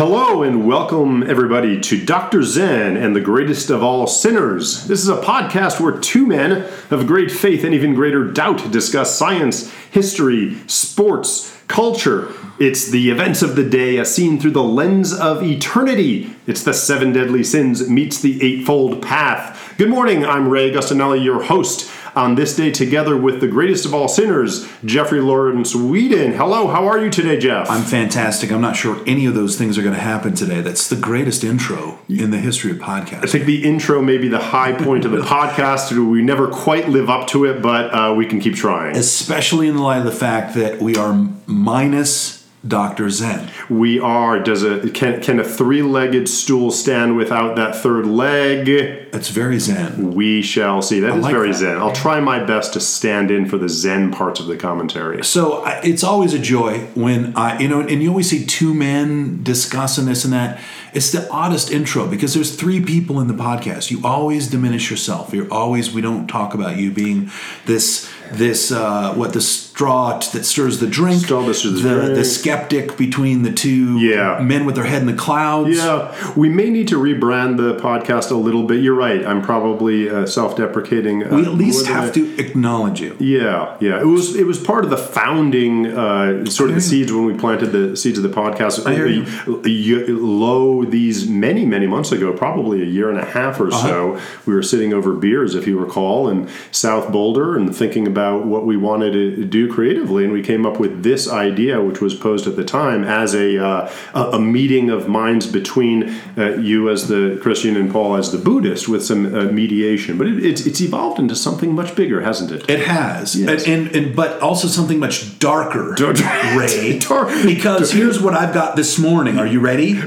Hello and welcome everybody to Dr. Zen and the greatest of all sinners. This is a podcast where two men of great faith and even greater doubt discuss science, history, sports, culture. It's the events of the day as seen through the lens of eternity. It's the seven deadly sins meets the eightfold path. Good morning, I'm Ray Gustinelli, your host on this day together with the greatest of all sinners, Jeffrey Lawrence Whedon. Hello, how are you today, Jeff? I'm fantastic. I'm not sure any of those things are going to happen today. That's the greatest intro in the history of podcasting. I think the intro may be the high point of the podcast. We never quite live up to it, but uh, we can keep trying. Especially in the light of the fact that we are minus Dr. Zen. We are. Does a can can a three legged stool stand without that third leg? It's very Zen. We shall see. That is like very that. zen. I'll try my best to stand in for the zen parts of the commentary. So I- it's always a joy when I, you know, and you always see two men discussing this and that. It's the oddest intro because there's three people in the podcast. You always diminish yourself. You're always. We don't talk about you being this this uh, what the straw t- that stirs the drink. Straw that stirs the the, drink. the skeptic between the two Yeah. men with their head in the clouds. Yeah, we may need to rebrand the podcast a little bit. You're right. I'm probably uh, self-deprecating. Uh, We at least have I- to acknowledge you. Yeah, yeah. It was it was part of the founding uh, sort of the seeds when we planted the seeds of the podcast. I hear you. Low these many many months ago, probably a year and a half or Uh-huh. so. We were sitting over beers, if you recall, in South Boulder, and thinking about what we wanted to do creatively, and we came up with this idea, which was posed at the time as a uh, a, meeting of minds between uh, you as the Christian and Paul as the Buddhist, with some uh, mediation. But it, it's it's evolved into something much bigger, hasn't it? It has, Yes. and, and and but also something much darker, Dark- Ray. Dark- Because here's what I've got this morning. Are you ready?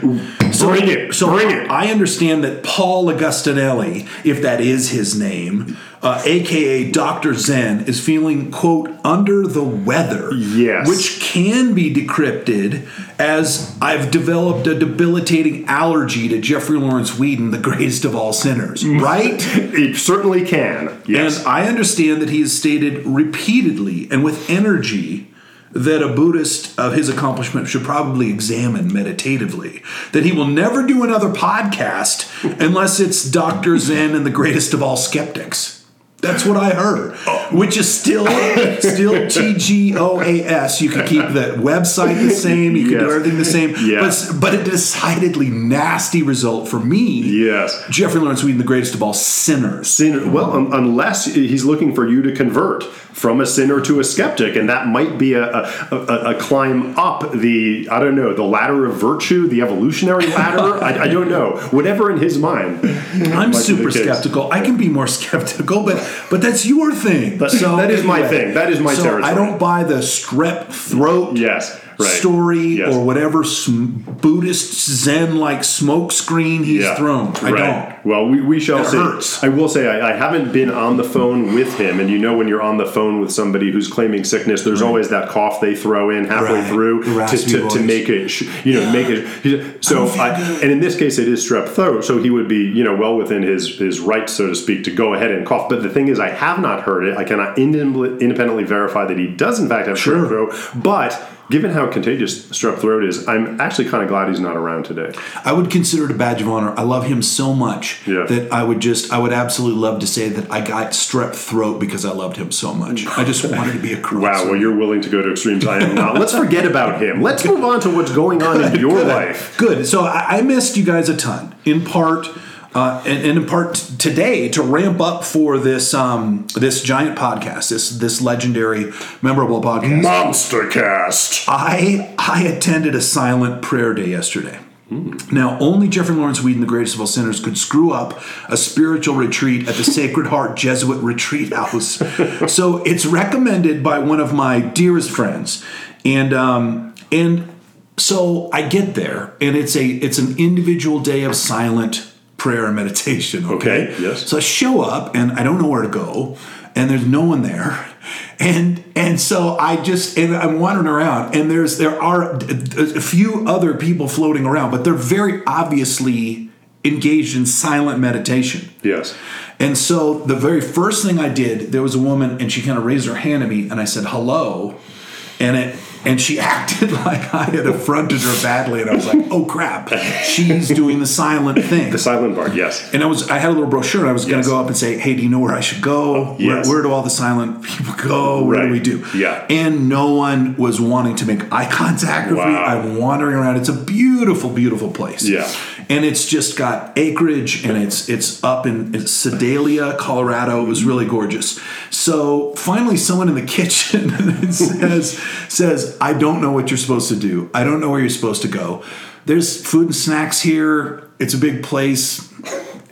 So, Bring it, So bring it. I understand that Paul Augustinelli, if that is his name, uh, aka Doctor Zen, is feeling quote under the weather. Yes. which can be decrypted as I've developed a debilitating allergy to Jeffrey Lawrence Whedon, the greatest of all sinners. Right. It certainly can. Yes. And I understand that he has stated repeatedly and with energy that a Buddhist of his accomplishment should probably examine meditatively. That he will never do another podcast unless it's Dr. Zen and the greatest of all skeptics. That's what I heard, oh. which is still still T G O A S. You can keep the website the same. You can do everything the same. Yes. But but a decidedly nasty result for me. yes. Jeffrey Lawrence Whedon, the greatest of all sinners. Sinner. Well, un- unless he's looking for you to convert from a sinner to a skeptic, and that might be a, a, a, a climb up the I don't know the ladder of virtue, the evolutionary ladder. I, I don't know. Whatever in his mind. I'm super skeptical. I can be more skeptical, but but that's your thing. That- that is my thing. That is my so territory. I don't buy the strep throat Yes. Right. story Yes. or whatever sm- Buddhist Zen like smoke screen he's Yeah. thrown. I Right. don't. Well, we, we shall see. hurts. I will say I, I haven't been on the phone with him, and you know when you're on the phone with somebody who's claiming sickness, there's always that cough they throw in halfway Right. through to, to, to make it, sh- you know, make it. So, I, and in this case, it is strep throat, so he would be, you know, well within his his rights, so to speak, to go ahead and cough. But the thing is, I have not heard it. I cannot independently independently verify that he does in fact have Sure. strep throat, but. Given how contagious strep throat is, I'm actually kind of glad he's not around today. I would consider it a badge of honor. I love him so much Yeah. that I would just I would absolutely love to say that I got strep throat because I loved him so much. I just wanted to be a cross. Wow, well, you're willing to go to extremes. I am not. Let's forget about him. Let's move on to what's going on in your life. Good. So I missed you guys a ton, in part, uh, and, and in part t- today to ramp up for this um, this giant podcast, this this legendary, memorable podcast. Monstercast. I I attended a silent prayer day yesterday. Now, only Jeffrey Lawrence Weed and the greatest of all sinners, could screw up a spiritual retreat at the Sacred Heart Jesuit Retreat House. so it's recommended by one of my dearest friends, and um, and so I get there, and it's a it's an individual day of silent prayer and meditation. Okay, Okay, yes. So I show up, and I don't know where to go, and there's no one there. And and so I just and I'm wandering around, and there's there are a, a few other people floating around, but they're very obviously engaged in silent meditation. Yes. And so the very first thing I did, there was a woman, and she kind of raised her hand at me, and I said hello, and it and she acted like I had affronted her badly, and I was like, "Oh crap, she's doing the silent thing." The silent part, yes. And I was, I had a little brochure, and I was going to go up and say, "Hey, do you know where I should go? Oh, yes. Where, where do all the silent people go? What Right. do we do?" Yeah. And no one was wanting to make eye contact with me. I'm wandering around. It's a beautiful, beautiful place. Yeah. And it's just got acreage, and it's it's up in it's Sedalia, Colorado. It was really gorgeous. So finally, someone in the kitchen says says, "I don't know what you're supposed to do. I don't know where you're supposed to go. There's food and snacks here. It's a big place."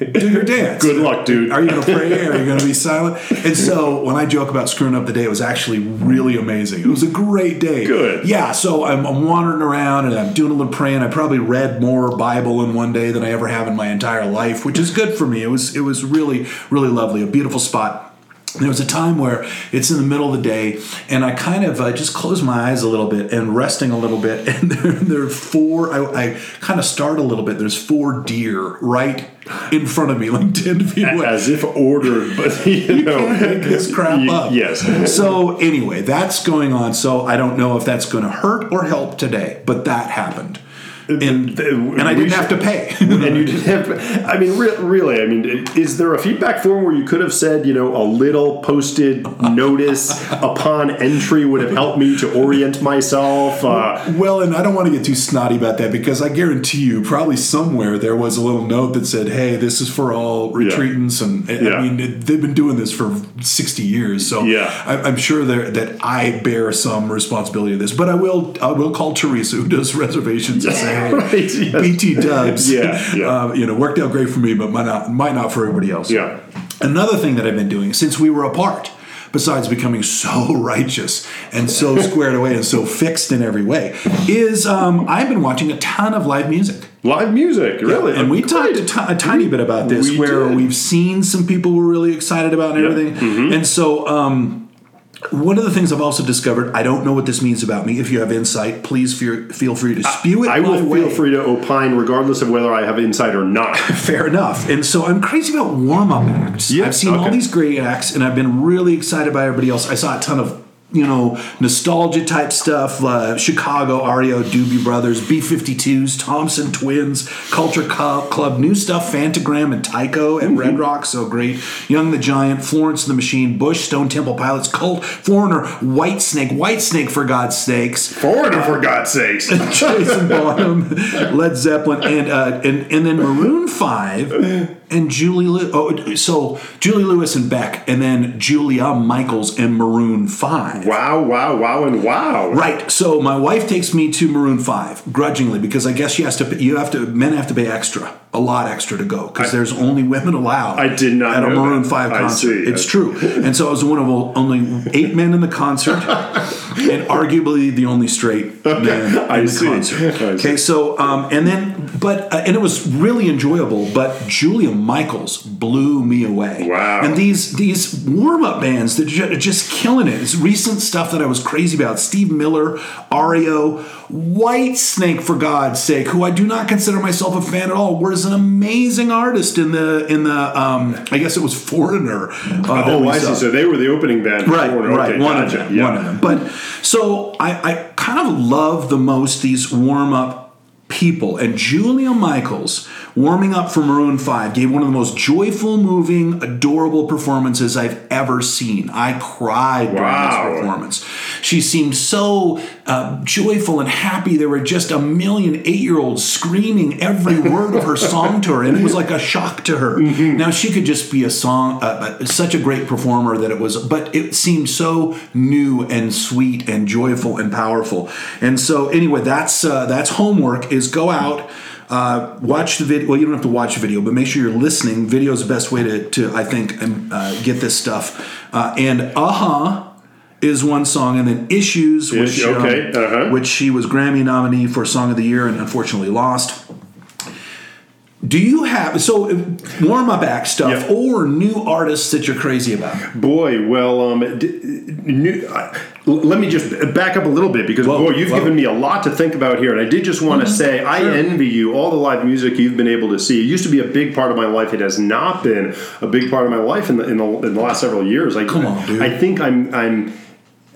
Do your dance. Good luck, dude. Are you going to pray? Are you going to be silent? And so when I joke about screwing up the day, it was actually really amazing. It was a great day. Good. Yeah. So I'm, I'm wandering around and I'm doing a little praying. I probably read more Bible in one day than I ever have in my entire life, which is good for me. It was it was really really lovely. A beautiful spot. There was a time where it's in the middle of the day, and I kind of uh, just close my eyes a little bit and resting a little bit, and there, there are four. I, I kind of start a little bit. There's four deer right in front of me, like ten feet away. As if ordered, but you, know, can't make this crap y- up. Yes. So anyway, that's going on. So I don't know if that's going to hurt or help today, but that happened, and and I didn't have to pay. and you didn't have. I mean, re- really. I mean, is there a feedback form where you could have said, you know, a little posted notice upon entry would have helped me to orient myself? Uh, Well, and I don't want to get too snotty about that because I guarantee you, probably somewhere there was a little note that said, "Hey, this is for all retreatants," and I- Yeah. I mean it, they've been doing this for sixty years, so Yeah. I, I'm sure there, that I bear some responsibility to this. But I will, I will call Teresa, who does reservations, and say, "Hey, Right, yes. BT Dubs, Yeah, yeah. Uh, you know, worked out great for me, but might not, might not for everybody else." Yeah. Another thing that I've been doing since we were apart, besides becoming so righteous and so squared away and so fixed in every way, is um, I've been watching a ton of live music. live music, really. And we Great. talked a, ti- a tiny bit about this, We where did. we've seen some people we're really excited about and Yeah. everything. Mm-hmm. And so, um, one of the things I've also discovered, I don't know what this means about me. If you have insight, please feel, feel free to spew it. I will my feel free to opine, regardless of whether I have insight or not. Fair enough. And so I'm crazy about warm up acts. Yeah, I've seen all these great acts, and I've been really excited by everybody else. I saw a ton of you know nostalgia type stuff. Uh, Chicago, REO, Doobie Brothers, B52s, Thompson Twins, Culture Club, Club, new stuff, Phantogram and Tycho at Mm-hmm. Red Rock, so great. Young the Giant, Florence the Machine, Bush, Stone Temple Pilots, Cult, Foreigner, White Snake, White Snake for God's sakes. Foreigner, for God's sakes. Jason Bonham, Led Zeppelin, and uh, and and then Maroon Five and Julie. Lew- oh, so Julie Lewis and Beck, and then Julia Michaels and Maroon Five. Wow, wow, wow, and wow. Right. So my wife takes me to Maroon Five grudgingly because I guess she has to. You have to. Men have to pay extra, a lot extra to go because there's only women allowed. I did not at a Maroon that. Five I concert. It's true. And so I was one of only eight men in the concert, and arguably the only straight man I in the see. concert. I see. Okay. So um, and then but uh, and it was really enjoyable. But Julia Michaels blew me away. Wow. And these these warm up bands that are just killing it. It's recent stuff that I was crazy about. Steve Miller, REO, White Snake for God's sake, who I do not consider myself a fan at all, was an amazing artist in the in the um, I guess it was Foreigner. Uh, Oh, I see. So they were the opening band. Right, Foreigner. right. Okay, one gotcha. of them. Yeah. One of them. But so I, I kind of love the most these warm up people. And Julia Michaels, warming up for Maroon 5, gave one of the most joyful, moving, adorable performances I've ever seen. I cried during Wow. this performance. She seemed so uh, joyful and happy. There were just a million eight year olds screaming every word of her song to her, and it was like a shock to her. Now, she could just be a song, uh, uh, such a great performer that it was, but it seemed so new and sweet and joyful and powerful. And so, anyway, that's uh, that's homework is go out. Uh, watch the video. Well, you don't have to watch the video, but make sure you're listening. Video is the best way to, to I think, um, uh, get this stuff. Uh, and uh-huh is one song, and then Issues, which, Issue, okay, um, uh-huh. which she was Grammy nominee for Song of the Year and unfortunately lost. Do you have so warm up act stuff Yeah. or new artists that you're crazy about? Boy, well, um, d- new, uh, let me just back up a little bit because Whoa, boy, you've whoa. given me a lot to think about here, and I did just want to say I envy you all the live music you've been able to see. It used to be a big part of my life. It has not been a big part of my life in the in the, in the last several years. I, Come on, dude. I think I'm I'm.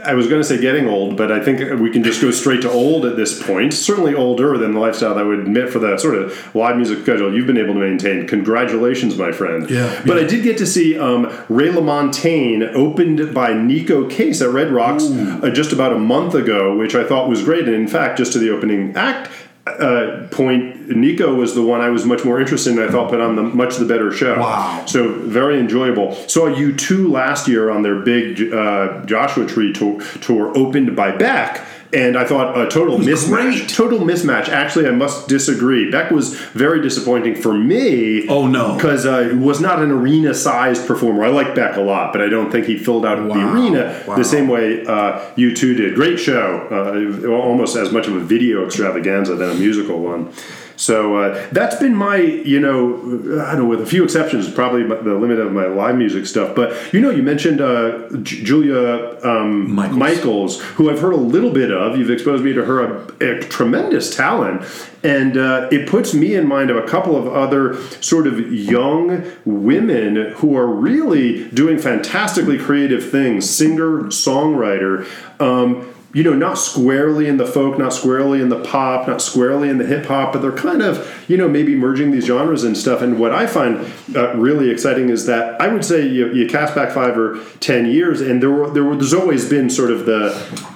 I was going to say getting old, but I think we can just go straight to old at this point. Certainly older than the lifestyle that I would admit for the sort of live music schedule you've been able to maintain. Congratulations, my friend. Yeah, But yeah. I did get to see um, Ray LaMontagne opened by Neko Case at Red Rocks uh, just about a month ago, which I thought was great. And in fact, just to the opening act uh, point, Neko was the one I was much more interested in. I thought put on the much the better show. Wow. So very enjoyable. Saw U2 last year on their big uh, Joshua Tree tour, tour, opened by Beck. And I thought a total mismatch. great. Total mismatch. Actually, I must disagree. Beck was very disappointing for me. Oh, no. because uh, he was not an arena-sized performer. I like Beck a lot, but I don't think he filled out the arena Wow. the same way uh, U2 did. Great show. Uh, almost as much of a video extravaganza than a musical one. So uh, that's been my, you know, I don't know, with a few exceptions, probably the limit of my live music stuff. But you know, you mentioned uh, J- Julia um, Michaels. Michaels, who I've heard a little bit of. You've exposed me to her, a, a tremendous talent, and uh, it puts me in mind of a couple of other sort of young women who are really doing fantastically creative things. Singer, songwriter. Um, you know, not squarely in the folk, not squarely in the pop, not squarely in the hip hop, but they're kind of, you know, maybe merging these genres and stuff. And what I find uh, really exciting is that I would say you, you cast back five or ten years, and there were, there were, there's always been sort of the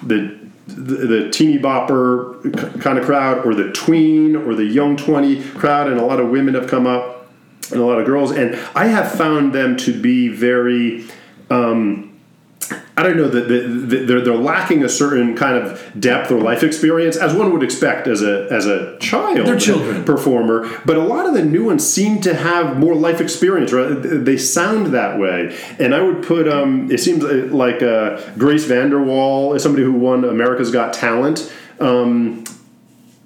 the the, teeny bopper kind of crowd, or the tween, or the young twenty crowd, and a lot of women have come up, and a lot of girls, and I have found them to be very. Um, I don't know that the, the, they're they're lacking a certain kind of depth or life experience, as one would expect as a as a child. They're children. performer, but a lot of the new ones seem to have more life experience. Right? They sound that way, and I would put. Um, it seems like uh, Grace VanderWaal is somebody who won America's Got Talent. Um,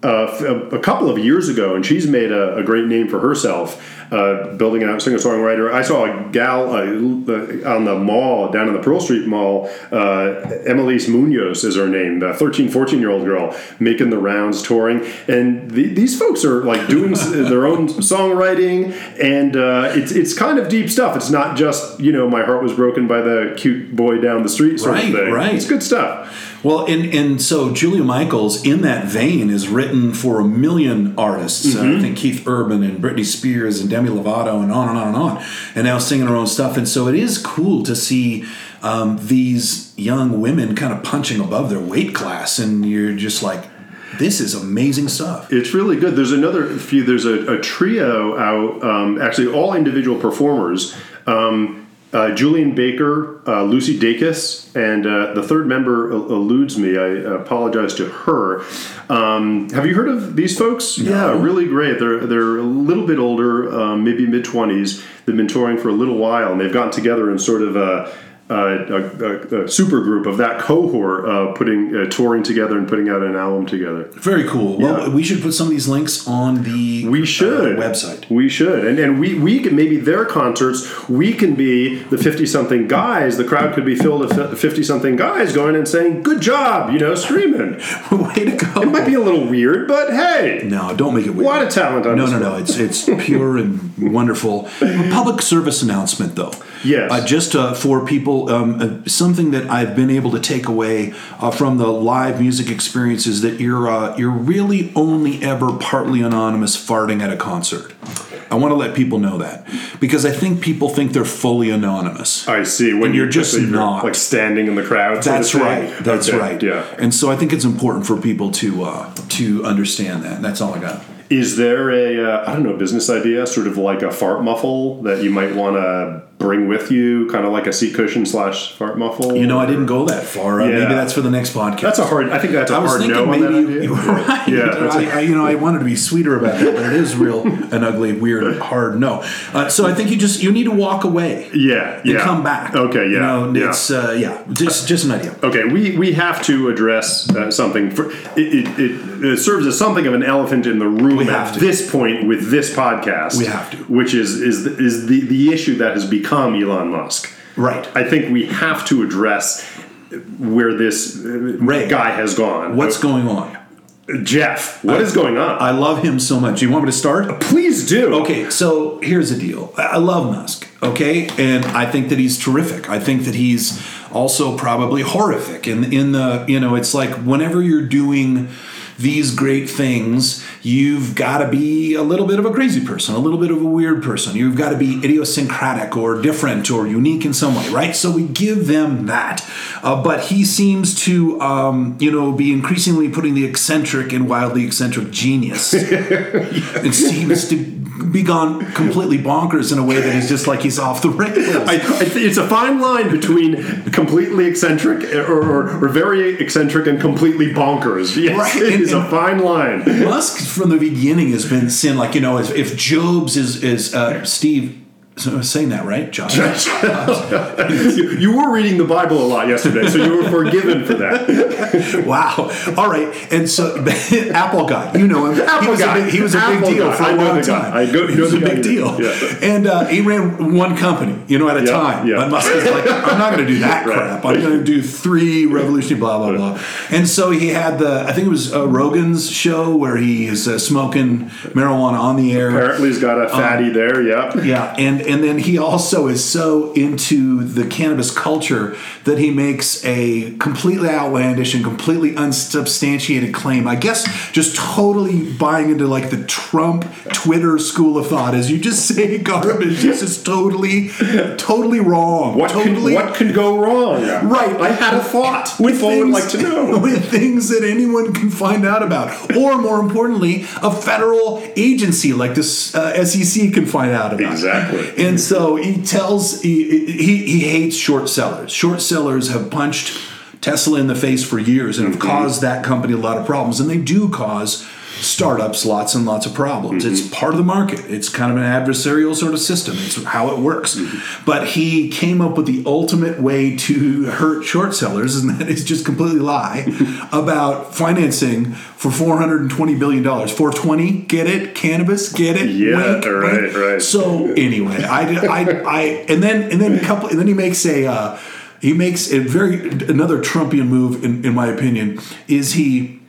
uh, a, couple of years ago, and she's made a, a great name for herself, uh, building out singer songwriter. I saw a gal uh, uh, on the mall down in the Pearl Street Mall. Uh, Emelise Munoz is her name, the 13, 14 year old girl, making the rounds, touring, and the, these folks are like doing their own songwriting, and uh, it's it's kind of deep stuff. It's not just you know my heart was broken by the cute boy down the street sort Right, of thing. right. It's good stuff. Well, and and so Julia Michaels, in that vein, is written for a million artists. Uh, I think Keith Urban and Britney Spears and Demi Lovato and on and on and on, and now singing her own stuff. And so it is cool to see um, these young women kind of punching above their weight class, and you're just like, this is amazing stuff. It's really good. There's another few. There's a, a trio out. Um, actually, all individual performers. Um, uh, Julien Baker, uh, Lucy Dacus, and uh, the third member el- eludes me. I apologize to her. Um, have you heard of these folks? Yeah, really great. They're they're a little bit older, um, maybe mid twenties. They've been touring for a little while, and they've gotten together in sort of a. A, a, a super group of that cohort uh, putting uh, touring together and putting out an album together. Very cool. Well, we should put some of these links on the We should uh, website. We should, and and we we can maybe their concerts. We can be the fifty something guys. The crowd could be filled of fifty something guys going and saying, "Good job," you know, screaming. Way to go! It might be a little weird, but hey, No, don't make it a weird. lot of talent on No, no, no. It's it's pure and wonderful. Public service announcement, though. Yes. Uh, just uh, for people, um, uh, something that I've been able to take away uh, from the live music experience is that you're uh, you're really only ever partly anonymous farting at a concert. I want to let people know that because I think people think they're fully anonymous. I see. When And you're just so not. like standing in the crowd. That's right. That's Okay, right. Yeah. And so I think it's important for people to uh, to understand that. That's all I got. Is there a uh, I don't know business idea, sort of like a fart muffle that you might want to bring with you, kind of like a seat cushion slash fart muffle? You know, I didn't go that far. Uh, Yeah. Maybe that's for the next podcast. That's a hard. I think that's a I was hard thinking no maybe on that you, idea. you were right. Yeah, I, I, you know, I wanted to be sweeter about that, but it is real an ugly, weird, hard no. Uh, so I think you just you need to walk away Yeah, yeah. come back. Okay, You yeah, know, yeah. it's uh, yeah, just just an idea. Okay, we, we have to address uh, something. For, it, it, it, it serves as something of an elephant in the room at to. this point with this podcast. We have to. which is is the, is the the issue that has become Elon Musk. Right. I think we have to address where this uh, Ray, guy has gone. What's going on? Jeff? What is going on? I love him so much. You want me to start? Please do. Okay, so here's the deal. I I love Musk, okay? And I think that he's terrific. I think that he's also probably horrific. In in the you know, it's like whenever you're doing these great things, you've got to be a little bit of a crazy person, a little bit of a weird person. You've got to be idiosyncratic or different or unique in some way, right? So we give them that. Uh, but he seems to, um, you know, be increasingly putting the eccentric and wildly eccentric genius. It seems to be gone completely bonkers in a way that is just like he's off the rails. I, I th- it's a fine line between completely eccentric or, or, or very eccentric and completely bonkers. Yes, Right, it and- is a fine line. Musk from the beginning has been sin. Like you know, if, if Jobs is is uh, Steve. So I'm saying that right, Josh? you, you were reading the Bible a lot yesterday, so you were forgiven for that. wow. All right. And so Apple guy, you know him. Apple he was guy. a big, he was a Apple big deal guy. for I a long the time. I go- he was a big deal. Yeah. And uh, he ran one company, you know, at a Yeah, time. yeah. Musk is like, I'm not going to do that Right. crap. I'm going to do three revolutionary blah blah blah. And so he had the, I think it was uh, Rogan's show where he is uh, smoking marijuana on the air. Apparently, he's got a fatty there. Yeah. Yeah, and and then he also is so into the cannabis culture that he makes a completely outlandish and completely unsubstantiated claim. I guess just totally buying into like the Trump Twitter school of thought, as you just say garbage. This is totally, totally wrong. What totally can what can go wrong? Right. I had a thought. with People would things, like to know. with things that anyone can find out about, or more importantly, a federal agency like this uh, SEC can find out about. Exactly. And so he tells he, he he hates short sellers. Short sellers have punched Tesla in the face for years and have Mm-hmm. caused that company a lot of problems, and they do cause startups lots and lots of problems. Mm-hmm. It's part of the market. It's kind of an adversarial sort of system. It's how it works. Mm-hmm. But he came up with the ultimate way to hurt short sellers, and that is just completely lie about financing for four hundred and twenty billion dollars. Four twenty, get it? Cannabis, get it? Yeah, Wink, right, wink. right. So anyway, I, I, I, and then and then a couple, and then he makes a. Uh, he makes a very another Trumpian move, in, in my opinion, is he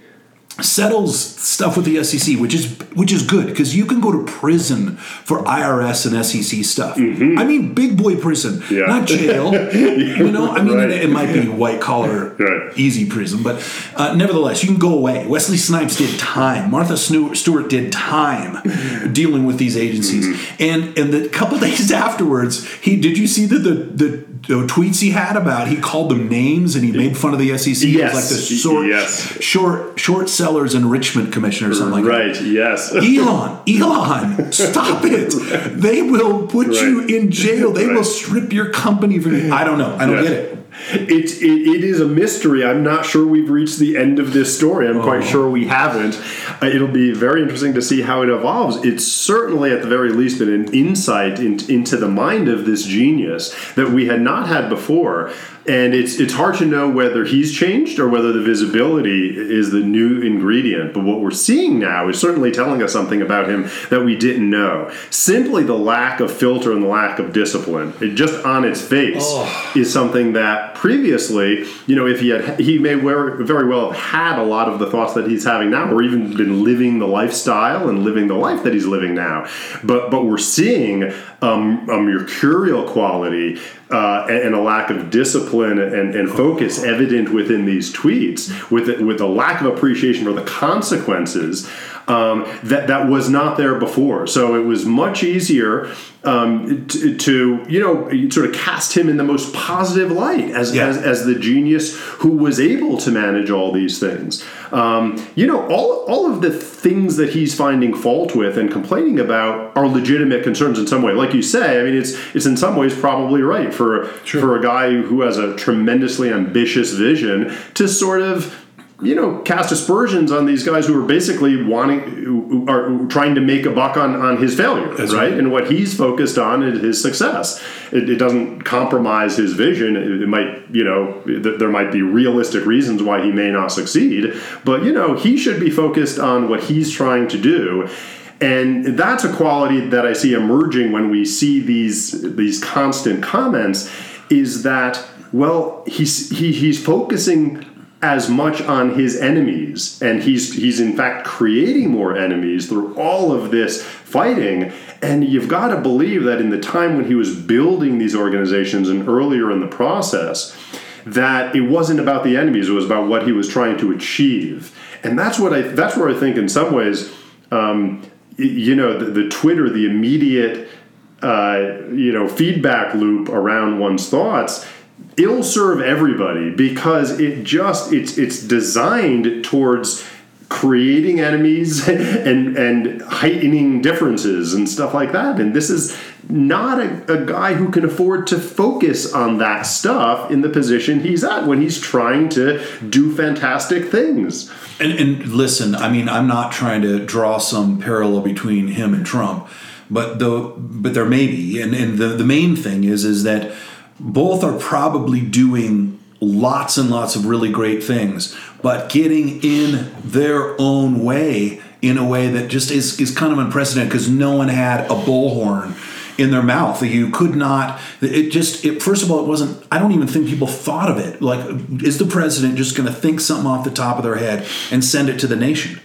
settles stuff with the SEC, which is which is good because you can go to prison for IRS and SEC stuff. I mean, big boy prison, Mm-hmm. Yeah. not jail. you know, I mean, Right. it, it might be white collar, Right. easy prison, but uh, nevertheless, you can go away. Wesley Snipes did time. Martha Stewart did time dealing with these agencies, Mm-hmm. and and the couple days afterwards, he did you see the, the the tweets he had about he called them names and he made fun of the SEC. Yes. like the short, Yes. short short sellers enrichment commission or something like that. Right. Yes. Elon, Elon, stop it! They will put you in jail. They will strip your company from you. I don't know. I don't Yeah. get it. It, it, it is a mystery. I'm not sure we've reached the end of this story. I'm Oh. quite sure we haven't. Uh, it'll be very interesting to see how it evolves. It's certainly, at the very least, been an insight in, into the mind of this genius that we had not had before. And it's it's hard to know whether he's changed or whether the visibility is the new ingredient. But what we're seeing now is certainly telling us something about him that we didn't know. Simply the lack of filter and the lack of discipline, it just on its face, is something that previously, you know, if he had, he may very, very well have had a lot of the thoughts that he's having now, or even been living the lifestyle and living the life that he's living now. But but we're seeing um, a mercurial quality uh, and, a lack of discipline and, and focus evident within these tweets, with with a lack of appreciation for the consequences um, that that was not there before. So it was much easier um, to, to you know sort of cast him in the most positive light as, Yeah. as as the genius who was able to manage all these things. Um, you know, all all of the things that he's finding fault with and complaining about are legitimate concerns in some way. Like you say, I mean, it's it's in some ways probably right for for a guy who has a tremendously ambitious vision to sort of you know cast aspersions on these guys who are basically wanting who are trying to make a buck on on his failure right? right. and what he's focused on is his success it, it doesn't compromise his vision it, it might you know th- there might be realistic reasons why he may not succeed but you know he should be focused on what he's trying to do and that's a quality that I see emerging when we see these these constant comments is that well he's he, he's focusing as much on his enemies and he's he's in fact creating more enemies through all of this fighting and you've got to believe that in the time when he was building these organizations and earlier in the process that it wasn't about the enemies; it was about what he was trying to achieve, and that's what I. That's where I think, in some ways, um, you know, the, the Twitter, the immediate, uh, you know, feedback loop around one's thoughts it'll serve everybody because it just it's it's designed towards creating enemies and and heightening differences and stuff like that. And this is not a, a guy who can afford to focus on that stuff in the position he's at when he's trying to do fantastic things. And, and listen i mean i'm not trying to draw some parallel between him and trump but the but there may be. And, and the, the main thing is is that both are probably doing lots and lots of really great things, but getting in their own way in a way that just is, is kind of unprecedented because no one had a bullhorn in their mouth. You could not. It just. It, first of all, it wasn't. I don't even think people thought of it. Like, is the president just going to think something off the top of their head and send it to the nation?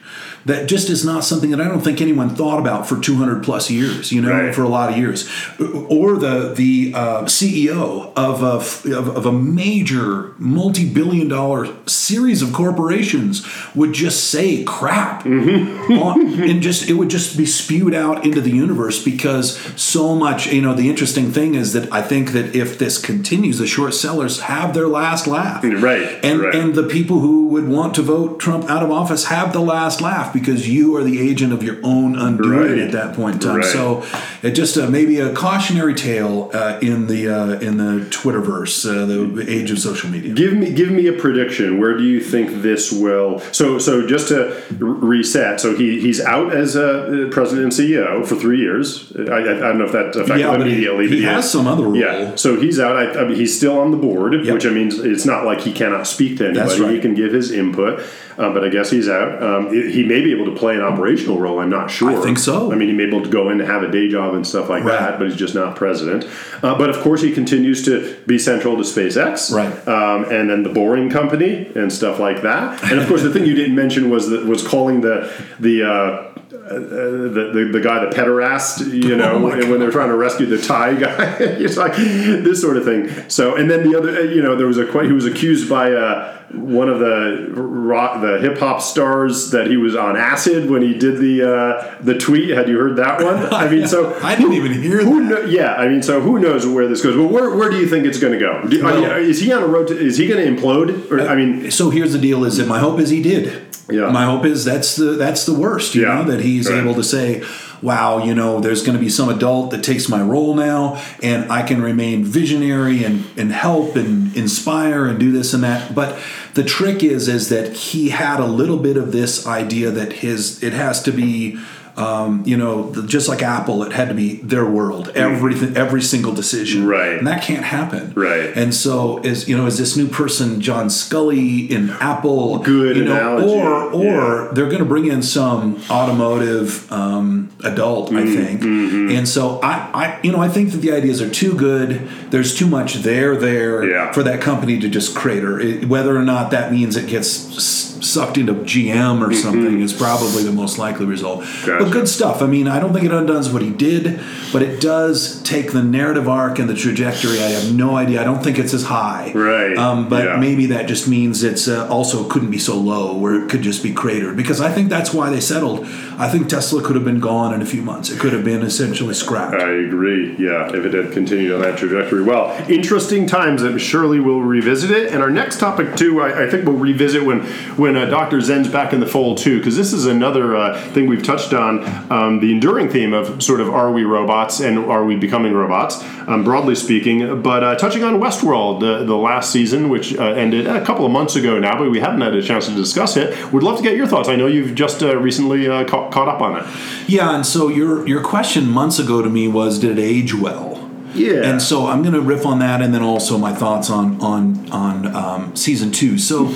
That just is not something that I don't think anyone thought about for 200 plus years, you know, right. for a lot of years. Or the the uh, CEO of a, of, of a major multi billion dollar series of corporations would just say crap, mm-hmm. on, and just it would just be spewed out into the universe because so much. You know, the interesting thing is that I think that if this continues, the short sellers have their last laugh, right? And right. and the people who would want to vote Trump out of office have the last laugh because you are the agent of your own undoing right. at that point in time. Right. So it just uh, maybe a cautionary tale uh, in the uh, in the Twitterverse, uh, the age of social media. Give me give me a prediction. Where do you think this will? So so just to reset. So he he's out as a uh, president and CEO for three years. I, I, I don't know if that affected yeah, immediately. He, he has some other role. Yeah. So he's out. I, I mean, he's still on the board, yep. which I mean it's not like he cannot speak to anybody. Right. He can give his input uh, but I guess he's out. Um, he may be able to play an operational role. I'm not sure. I think so. I mean, he may be able to go in and have a day job and stuff like right. that, but he's just not president. Uh, but of course, he continues to be central to SpaceX, right? Um, and then the Boring Company and stuff like that. And of course, the thing you didn't mention was that was calling the the. Uh, uh, the, the, the guy the pederast, you know, oh when they're trying to rescue the Thai guy, it's like this sort of thing. So, and then the other, you know, there was a he was accused by uh, one of the rock, the hip hop stars that he was on acid when he did the uh, the tweet. Had you heard that one? I mean, so I didn't even hear who that. Know, yeah, I mean, so who knows where this goes? Well, where, where do you think it's going to go? Do, well, is he on a road? To, is he going to implode? Or, I mean, so here's the deal: is that my hope is he did. Yeah. My hope is that's the that's the worst. You yeah. know that he's right. able to say wow, you know, there's going to be some adult that takes my role now, and I can remain visionary and, and help and inspire and do this and that. But the trick is, is that he had a little bit of this idea that his it has to be um, you know, just like Apple, it had to be their world, everything, every single decision, right? And that can't happen, right? And so, is you know, is this new person John Sculley in Apple, good you know, analogy. or or yeah. they're going to bring in some automotive um, adult, I mm-hmm. think, mm-hmm. and so I, I, you know, I think that the ideas are too good. There's too much there there yeah. for that company to just crater. It, whether or not that means it gets sucked into GM or mm-hmm. something mm-hmm. is probably the most likely result. Gotcha. But good stuff. I mean, I don't think it undoes what he did, but it does take the narrative arc and the trajectory. I have no idea. I don't think it's as high. Right. Um, but yeah. maybe that just means it's uh, also couldn't be so low where it could just be cratered because I think that's why they settled. I think Tesla could have been gone in a few months. It could have been essentially scrapped. I agree. Yeah, if it had continued on that trajectory. Well, interesting times. I'm surely we'll revisit it. And our next topic too, I, I think we'll revisit when when uh, Dr. Zen's back in the fold too, because this is another uh, thing we've touched on um, the enduring theme of sort of are we robots and are we becoming robots, um, broadly speaking. But uh, touching on Westworld, the, the last season, which uh, ended a couple of months ago now, but we haven't had a chance to discuss it. We'd love to get your thoughts. I know you've just uh, recently uh, ca- caught up on it. Yeah, and so your your question months ago to me was, did it age well? Yeah. And so I'm going to riff on that, and then also my thoughts on on on um, season two. So.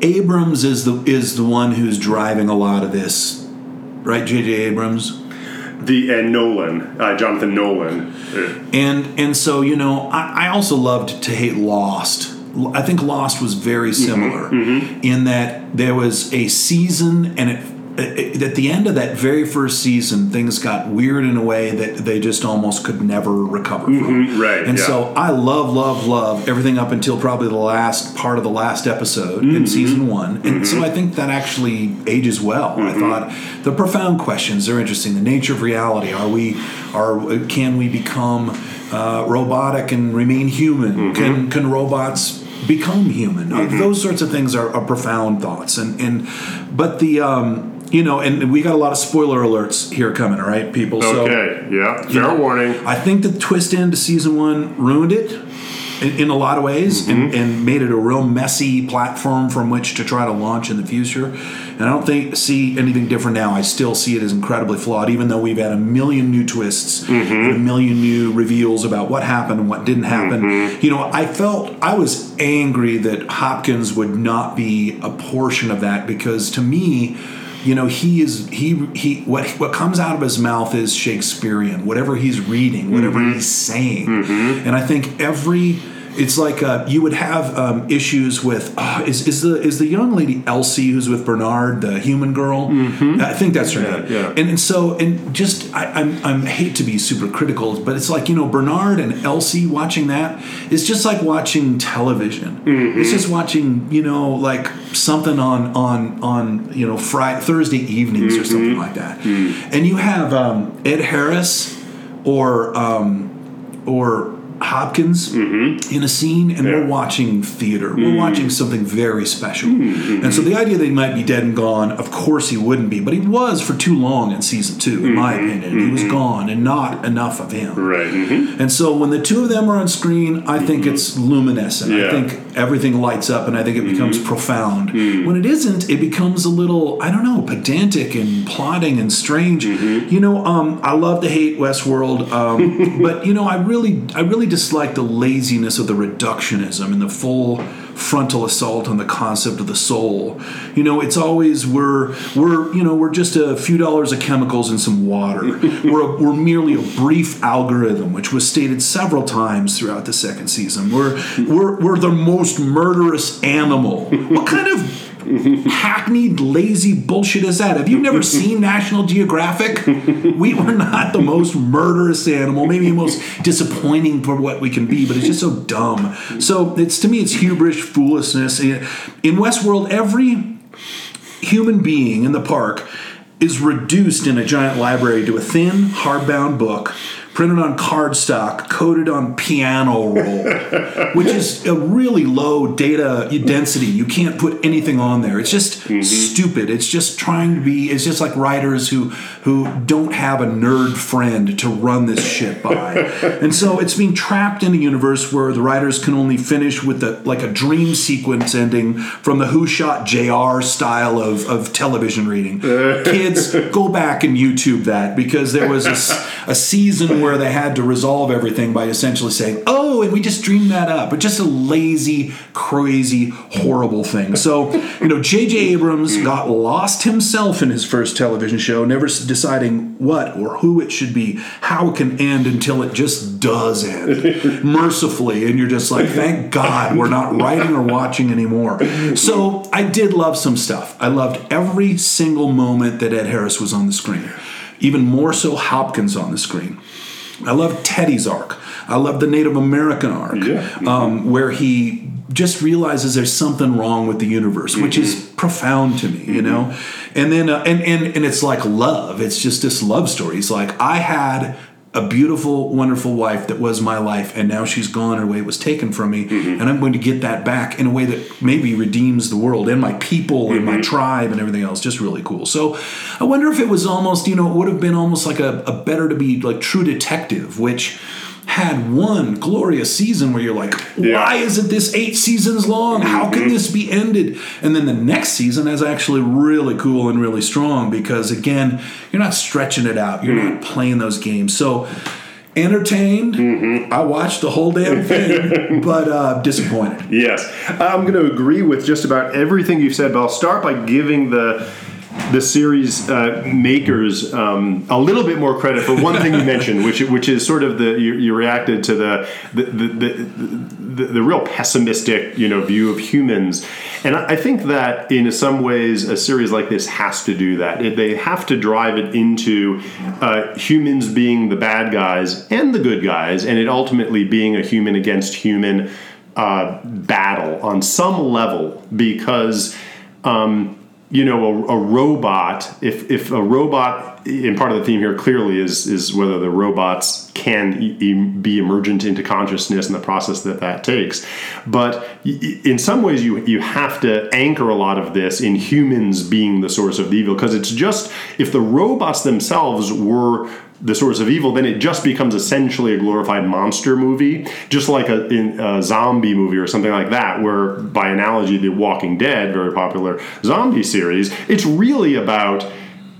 Abrams is the is the one who's driving a lot of this, right? J.J. Abrams. The and Nolan, uh, Jonathan Nolan, and and so you know, I, I, also loved to hate Lost. I think Lost was very mm-hmm, similar mm-hmm, mm-hmm. in that there was a season and it at the end of that very first season, things got weird in a way that they just almost could never recover from. Mm-hmm, right, And yeah. so I love, love, love everything up until probably the last part of the last episode Mm-hmm. in season one. And so I think that actually ages well. I Mm-hmm. thought the profound questions are interesting. The nature of reality. Are we, are, can we become uh, robotic and remain human? Mm-hmm. Can, can robots become human? Uh, those sorts of things are, are profound thoughts. And, and, but the, um, you know, and we got a lot of spoiler alerts here coming, all right, people. So Okay, yeah, fair know, warning. I think the twist end to season one ruined it in, in a lot of ways mm-hmm. and, and made it a real messy platform from which to try to launch in the future. And I don't think see anything different now. I still see it as incredibly flawed, even though we've had a million new twists, and a million new reveals about what happened and what didn't happen. Mm-hmm. You know, I felt I was angry that Hopkins would not be a portion of that because to me you know he is he he what what comes out of his mouth is shakespearean whatever he's reading whatever mm-hmm. he's saying. Mm-hmm. And i think every it's like uh, you would have um, issues with uh, is, is the is the young lady Elsie who's with Bernard the human girl? I think that's her name. yeah. and, and so and just I, I'm I'm hate to be super critical but it's like you know Bernard and Elsie watching that is just like watching television. It's just watching you know like something on on on you know Friday Thursday evenings or something like that. And you have um, Ed Harris or um, or Hopkins mm-hmm. in a scene, and we're watching theater. We're mm. watching something very special. Mm-hmm. And so the idea that he might be dead and gone, of course he wouldn't be, but he was for too long in season two, in my mm-hmm. opinion. He was gone, and not enough of him. Right. mhm. And so when the two of them are on screen, I think it's luminescent. Yeah. I think everything lights up and I think it becomes profound. Mm. When it isn't, it becomes a little, I don't know, pedantic and plotting and strange. You know, um, I love to hate Westworld, um, but you know, I really I really dislike the laziness of the reductionism and the full frontal assault on the concept of the soul. You know, it's always we're we're you know we're just a few dollars of chemicals and some water. we're a, we're merely a brief algorithm, which was stated several times throughout the second season. We're we're we're the most murderous animal. What kind of hackneyed, lazy bullshit is that? Have you never seen National Geographic? We were not the most murderous animal, maybe the most disappointing for what we can be, but it's just so dumb. So it's to me, it's hubris, foolishness. Eh, in Westworld, every human being in the park is reduced in a giant library to a thin, hardbound book printed on cardstock, coated on piano roll, which is a really low data density. You can't put anything on there. It's just mm-hmm. stupid. It's just trying to be. It's just like writers who who don't have a nerd friend to run this shit by, and so it's being trapped in a universe where the writers can only finish with the like a dream sequence ending from the Who Shot J.R. style of of television reading. Kids, go back and YouTube that because there was a season where they had to resolve everything by essentially saying, "Oh, and we just dreamed that up." But just a lazy, crazy, horrible thing. So you know, J.J. Abrams got lost himself in his first television show, never deciding what or who it should be, how it can end until it just does end mercifully, and you're just like, "Thank God we're not writing or watching anymore." So I did love some stuff. I loved every single moment that Ed Harris was on the screen. Even more so, Hopkins on the screen. I love Teddy's arc. I love the Native American arc, Yeah. um, where he just realizes there's something wrong with the universe, which is profound to me, you know. And then, uh, and and and it's like love. It's just this love story. It's like, I had a beautiful, wonderful wife that was my life, and now she's gone her way was taken from me, mm-hmm. and I'm going to get that back in a way that maybe redeems the world and my people and my mm-hmm. tribe and everything else. Just really cool. So I wonder if it was almost, you know, it would have been almost like a, a better to be like True Detective, which had one glorious season where you're like, why isn't this eight seasons long? How can mm-hmm. this be ended? And then the next season is actually really cool and really strong because again, you're not stretching it out. You're not mm. playing those games. So entertained. Mm-hmm. I watched the whole damn thing, but uh, disappointed. Yes, I'm going to agree with just about everything you've said, but I'll start by giving the the series uh, makers um, a little bit more credit for one thing you mentioned, which which is sort of the you, you reacted to the the, the, the the, real pessimistic, you know, view of humans. And I think that in some ways, a series like this has to do that. They have to drive it into uh, humans being the bad guys and the good guys, and it ultimately being a human against human uh, battle on some level because. Um, you know, a, a robot. If if a robot, and part of the theme here clearly is is whether the robots can e- be emergent into consciousness and the process that that takes. But in some ways, you you have to anchor a lot of this in humans being the source of the evil because it's just if the robots themselves were the source of evil, then it just becomes essentially a glorified monster movie, just like a, in a zombie movie or something like that, where by analogy, The Walking Dead, very popular zombie series, it's really about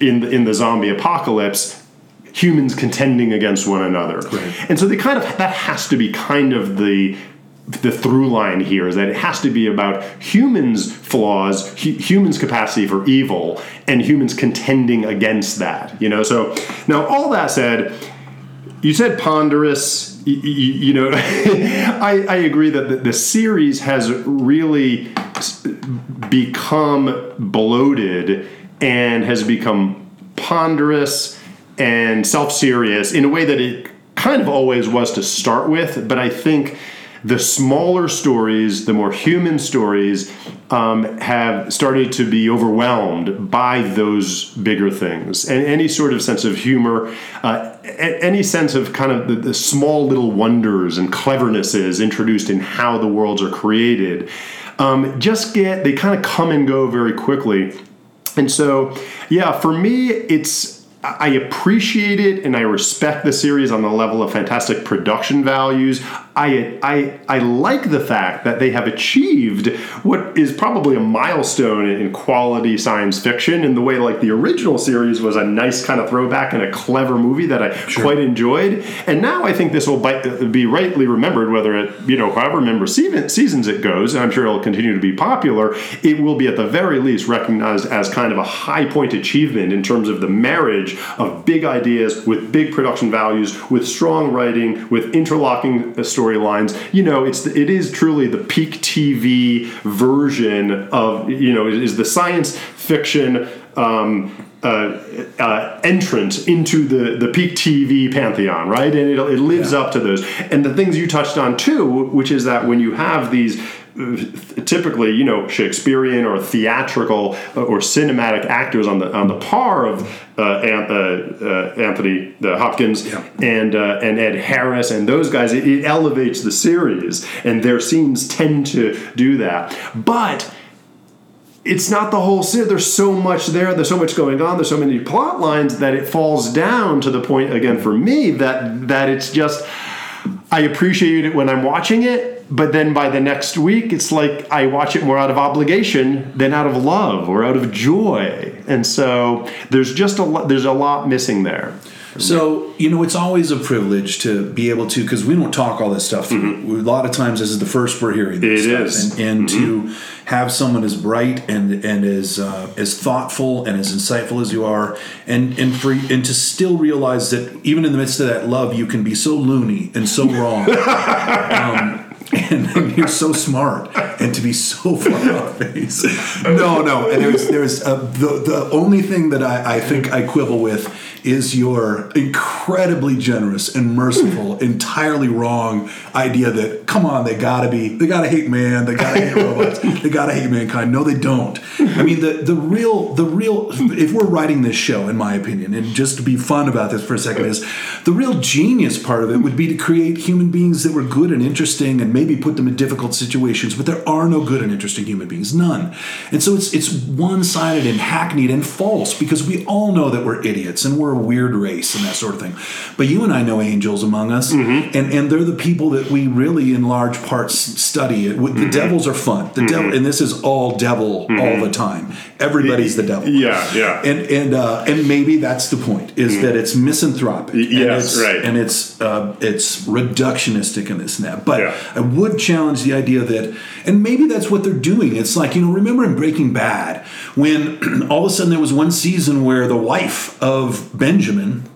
in the, in the zombie apocalypse humans contending against one another. And so they kind of that has to be kind of the the through line here is that it has to be about humans' flaws, hu- humans' capacity for evil, and humans contending against that. You know, so now all that said, you said ponderous. You, you know, I, I agree that the, the series has really become bloated and has become ponderous and self-serious in a way that it kind of always was to start with but i think the smaller stories the more human stories um, have started to be overwhelmed by those bigger things and any sort of sense of humor uh, any sense of kind of the, the small little wonders and clevernesses introduced in how the worlds are created um, just get they kind of come and go very quickly and so, yeah, for me, it's I appreciate it and I respect the series on the level of fantastic production values. I, I, I like the fact that they have achieved what is probably a milestone in quality science fiction in the way like the original series was a nice kind of throwback and a clever movie that I quite enjoyed. And now I think this will be rightly remembered, whether it, you know, however many seasons it goes, and I'm sure it'll continue to be popular, it will be at the very least recognized as kind of a high point achievement in terms of the marriage of big ideas with big production values, with strong writing, with interlocking uh, storylines. You know, it's it is truly the peak TV version of you know is the science fiction. Um, uh, uh, entrant into the, the peak TV pantheon, right? And it, it lives up to those. And the things you touched on too, which is that when you have these typically, you know, Shakespearean or theatrical or cinematic actors on the on the par of uh, uh, uh, Anthony uh, Hopkins and uh, and Ed Harris and those guys, it, it elevates the series, and their scenes tend to do that. But it's not the whole series. There's so much there. There's so much going on. There's so many plot lines that it falls down to the point again for me that that it's just I appreciate it when I'm watching it, but then by the next week it's like I watch it more out of obligation than out of love or out of joy. And so there's just a lot there's a lot missing there. So, you know, it's always a privilege to be able to, because we don't talk all this stuff through. A lot of times, this is the first we're hearing this Mm-hmm. It stuff. is. And, and to have someone as bright and and as uh, as thoughtful and as insightful as you are, and and for and to still realize that even in the midst of that love, you can be so loony and so wrong. um, and, you're so smart, and to be so far off base. No, no. And there's there's uh, the the only thing that I, I think I quibble with is your incredibly generous and merciful, hmm. entirely wrong idea that come on, they gotta be, they gotta hate man, they gotta hate robots, they gotta hate mankind. No, they don't. I mean, the the real the real if we're writing this show, in my opinion, and just to be fun about this for a second, is the real genius part of it would be to create human beings that were good and interesting and maybe put them in difficult situations. But there are no good and interesting human beings, none. And so it's it's one sided and hackneyed and false because we all know that we're idiots and we're a weird race and that sort of thing. But you and I know angels among us, mm-hmm. and and they're the people that we really, in large parts, study. The mm-hmm. devils are fun. The mm-hmm. devil, and this is all devil all the time. Everybody's the devil. Yeah, yeah. And and uh, and maybe that's the point is mm. that it's misanthropic. and yes, it's, right. And it's uh, it's reductionistic in this and that. But Yeah. I would challenge the idea that, and maybe that's what they're doing. It's like you know, remember in Breaking Bad when all of a sudden there was one season where the wife of Benjamin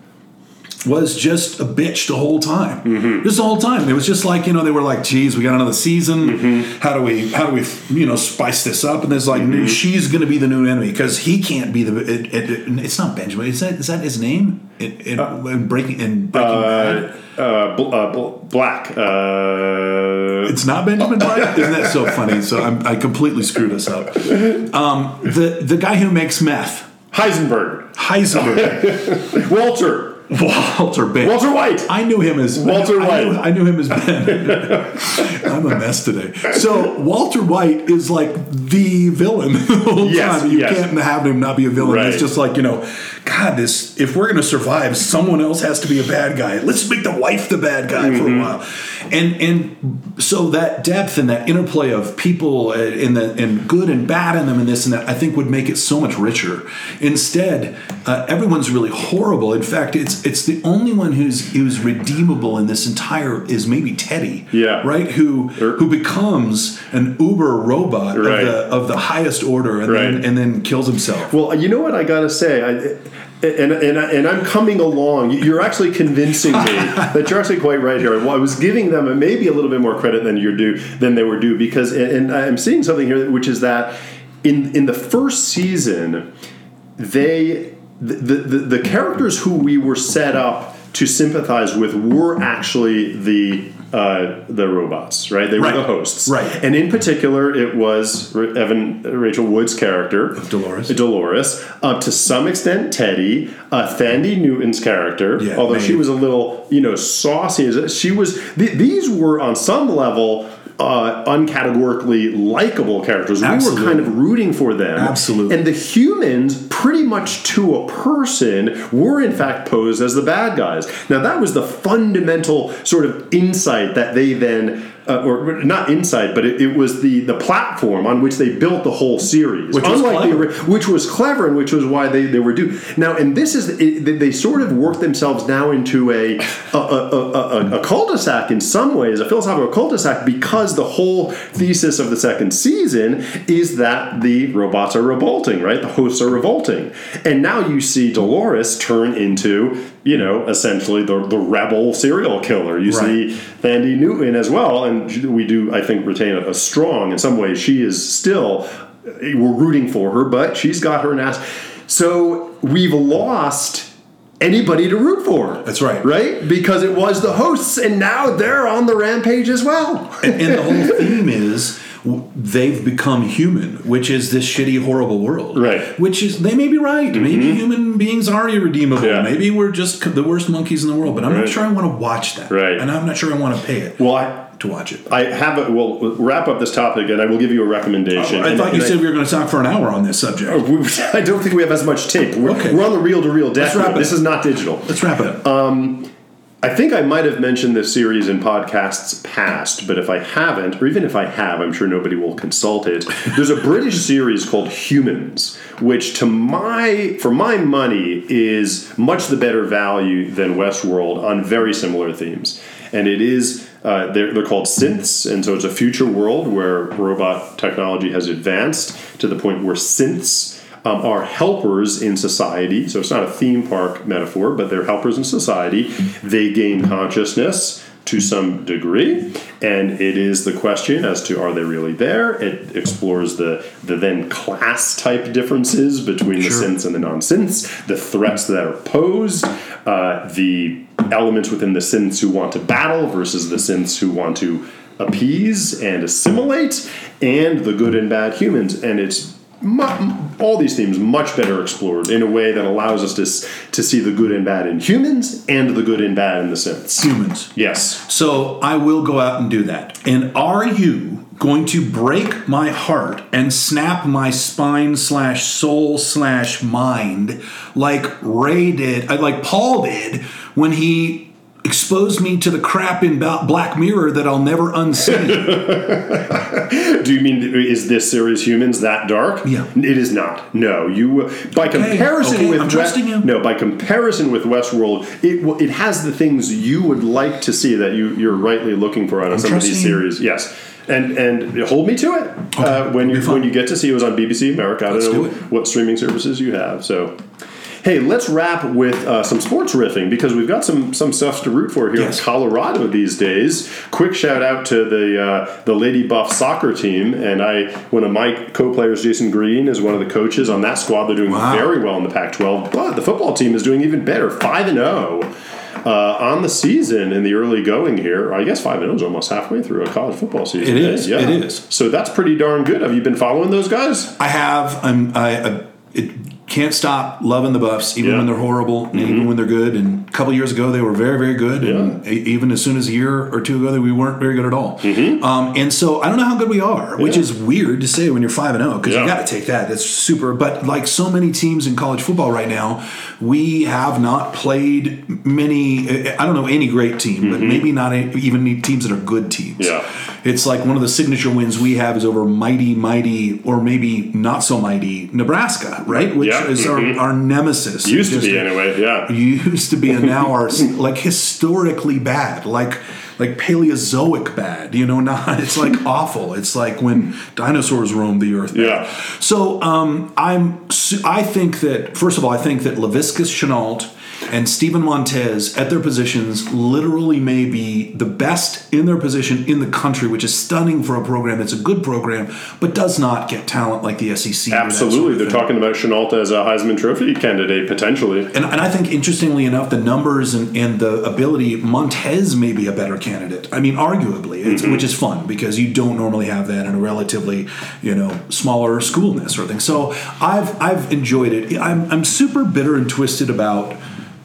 was just a bitch the whole time. Mm-hmm. Just the whole time. It was just like you know they were like, "Geez, we got another season. Mm-hmm. How do we how do we you know spice this up?" And there's like, she's going to be the new enemy because he can't be the. It, it, it- it's not Benjamin. Is that is that his name? It, it, in breaking in Breaking Bad. Uh, bl- uh, bl- black. Uh, It's not Benjamin Bryant. Isn't that so funny? So I'm, I completely screwed us up. Um, the the guy who makes meth, Heisenberg. Heisenberg, Walter. Walter Ben. Walter White. I knew him as Walter I knew, White. I knew him as Ben. I'm a mess today. So Walter White is like the villain the whole Yes, time. You yes. can't have him not be a villain. Right. It's just like you know, God, this if we're gonna survive, someone else has to be a bad guy. Let's make the wife the bad guy for Mm-hmm. a while. And and so that depth and that interplay of people uh, in the and good and bad in them and this and that, I think would make it so much richer. Instead, uh, everyone's really horrible. In fact, it's it's the only one who's who's redeemable in this entire is maybe Teddy. Yeah. Right. Who Er- who becomes an uber robot Right. of the of the highest order and Right. then and then kills himself. Well, you know what I gotta say, I, and and and I'm coming along. You're actually convincing me that you're actually quite right here. Well, I was giving them maybe a little bit more credit than you're due than they were due because, and I'm seeing something here, which is that in in the first season, they the the, the characters who we were set up to sympathize with were actually the uh, the robots, right? They were the hosts, Right. And in particular, it was Evan Rachel Wood's character, Dolores. Dolores, uh, to some extent Teddy, uh, Thandie Newton's character, Yeah, although she was a little, you know, saucy. as- She was. Th- these were on some level. Uh, uncategorically likable characters. We were kind of rooting for them. Absolutely. And the humans, pretty much to a person, were in fact posed as the bad guys. Now, that was the fundamental sort of insight that they then, uh, or not insight, but it, it was the, the platform on which they built the whole series. Which was Unlike the clever. ori- which was clever and which was why they, they were due. Now, and this is, it, they- sort of work themselves now into a, a, a, a, a, a cul-de-sac in some ways, a philosophical cul-de-sac, because the whole thesis of the second season is that the robots are revolting, right? The hosts are revolting. And now you see Dolores turn into, you know, essentially the, the rebel serial killer. You Right. see Thandie Newton as well, and we do, I think, retain a, a strong, in some ways, she is still, eh, we're rooting for her, but she's got her ass. So we've lost anybody to root for. That's right. Right? Because it was the hosts, and now they're on the rampage as well. and, and the whole theme is they've become human, which is this shitty, horrible world. Right. Mm-hmm. Which is they may be right. Maybe human beings are irredeemable. Yeah. Maybe we're just the worst monkeys in the world. But I'm Right. not sure I want to watch that. Right. And I'm not sure I want to pay it Well, I, to watch it. I have a, we'll wrap up this topic, and I will give you a recommendation. I And- thought you said we were going to talk for an hour on this subject. we- I don't think we have as much tape. We're, Okay. we're on the reel to reel deck. This is not digital. Let's wrap it up. I think I might have mentioned this series in podcasts past, but if I haven't, or even if I have, I'm sure nobody will consult it. There's a British series called Humans, which to my for my money is much the better value than Westworld on very similar themes. And it is uh, they're, they're called synths, and so it's a future world where robot technology has advanced to the point where synths um, are helpers in society. So it's not a theme park metaphor, but they're helpers in society. They gain consciousness to some degree, and it is the question as to are they really there. It explores the the then class type differences between the Sure. synths and the non-synths, the threats that are posed, uh, the elements within the synths who want to battle versus the synths who want to appease and assimilate, and the good and bad humans. And it's mu- all these themes much better explored in a way that allows us to, to see the good and bad in humans and the good and bad in the synths. Humans. Yes. So I will go out and do that. And are you going to break my heart and snap my spine slash soul slash mind like Ray did, uh, like Paul did when he exposed me to the crap in Black Mirror that I'll never unsee? Do you mean is this series humans that dark? Yeah. It is not. No, you by comparison okay, with I'm We- trusting you. No, by comparison with Westworld, it it has the things you would like to see that you you're rightly looking for out of some of these series. Yes. And and hold me to it uh, when you when you get to see it was on BBC America. I Let's don't know do what streaming services you have. So Hey, let's wrap with uh, some sports riffing because we've got some some stuff to root for here Yes. in Colorado these days. Quick shout out to the uh, the Lady Buff soccer team, and I one of my co-players, Jason Green, is one of the coaches on that squad. They're doing Wow. very well in the Pac-12, but the football team is doing even better, five and zero. Uh, on the season in the early going here, I guess five and zero is almost halfway through a college football season. It is, Yeah. it is. So that's pretty darn good. Have you been following those guys? I have. I'm. I, I it can't stop loving the Buffs, even Yeah. Mm-hmm. when they're horrible, and even when they're good. And a couple years ago, they were very, very good. And e- even as soon as a year or two ago, they- we weren't very good at all. Um, and so I don't know how good we are, which Mm-hmm. Yeah. is weird to say when you're five and zero because Yeah. you got to take that. That's super. But like so many teams in college football right now, we have not played many. I don't know any great team, but maybe not even teams that are good teams. Mm-hmm. Yeah. It's like one of the signature wins we have is over mighty, mighty, or maybe not so mighty Nebraska, right? Which Yeah, is mhm. our, our nemesis. Used to be anyway. Yeah. Used to be, and now are like historically bad, like like Paleozoic bad. You know, not it's like awful. It's like when dinosaurs roamed the earth. Yeah. So um, I'm. I think that first of all, I think that Laviska Shenault and Steven Montez at their positions literally may be the best in their position in the country, which is stunning for a program that's a good program, but does not get talent like the SEC. that sort Absolutely. of They're thing. talking about Shenault as a Heisman Trophy candidate, potentially. And, and I think, interestingly enough, the numbers and, and the ability, Montez may be a better candidate. I mean, arguably, it's, mm-hmm. which is fun because you don't normally have that in a relatively, you know, smaller school and that sort of thing. So I've I've enjoyed it. I'm, I'm super bitter and twisted about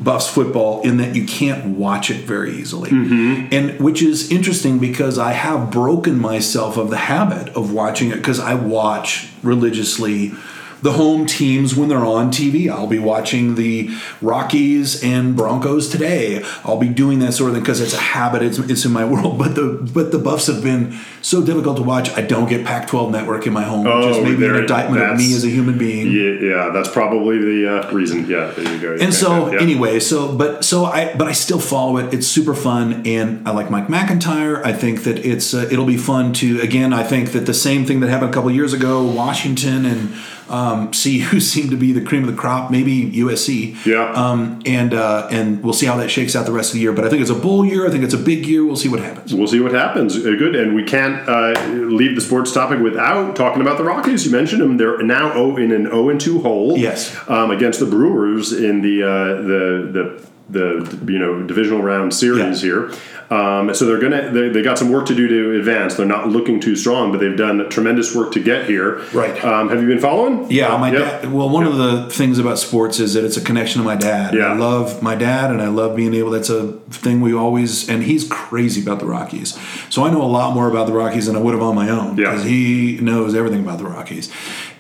Buffs football in that you can't watch it very easily, mm-hmm. and which is interesting because I have broken myself of the habit of watching it because I watch religiously the home teams when they're on TV. I'll be watching the Rockies and Broncos today. I'll be doing that sort of thing because it's a habit. It's, it's in my world. But the but the Buffs have been so difficult to watch. I don't get Pac-12 network in my home, which is Oh, maybe an indictment of me as a human being. Yeah, yeah that's probably the uh, reason. Yeah, there you go. And so Yeah. anyway, so but so I but I still follow it. It's super fun, and I like Mike MacIntyre. I think that it's uh, it'll be fun to again. I think that the same thing that happened a couple years ago, Washington and um, CU seem to be the cream of the crop. Maybe USC. Yeah. Um, and uh, and we'll see how that shakes out the rest of the year. But I think it's a bull year. I think it's a big year. We'll see what happens. We'll see what happens. Uh, good, and we can't uh, leave the sports topic without talking about the Rockies. You mentioned them; they're now oh, in an zero and two hole. Yes. um, against the Brewers in the uh, the the the you know divisional round series Yeah. here. Um, so they're gonna they, they got some work to do to advance. They're not looking too strong, but they've done tremendous work to get here. Right. Um, have you been following? Yeah, my Yep. dad. Well, one of the things about sports is that it's a connection to my dad. Yeah. I love my dad, and I love being able. That's a thing we always. And he's crazy about the Rockies, so I know a lot more about the Rockies than I would have on my own Yeah. because he knows everything about the Rockies.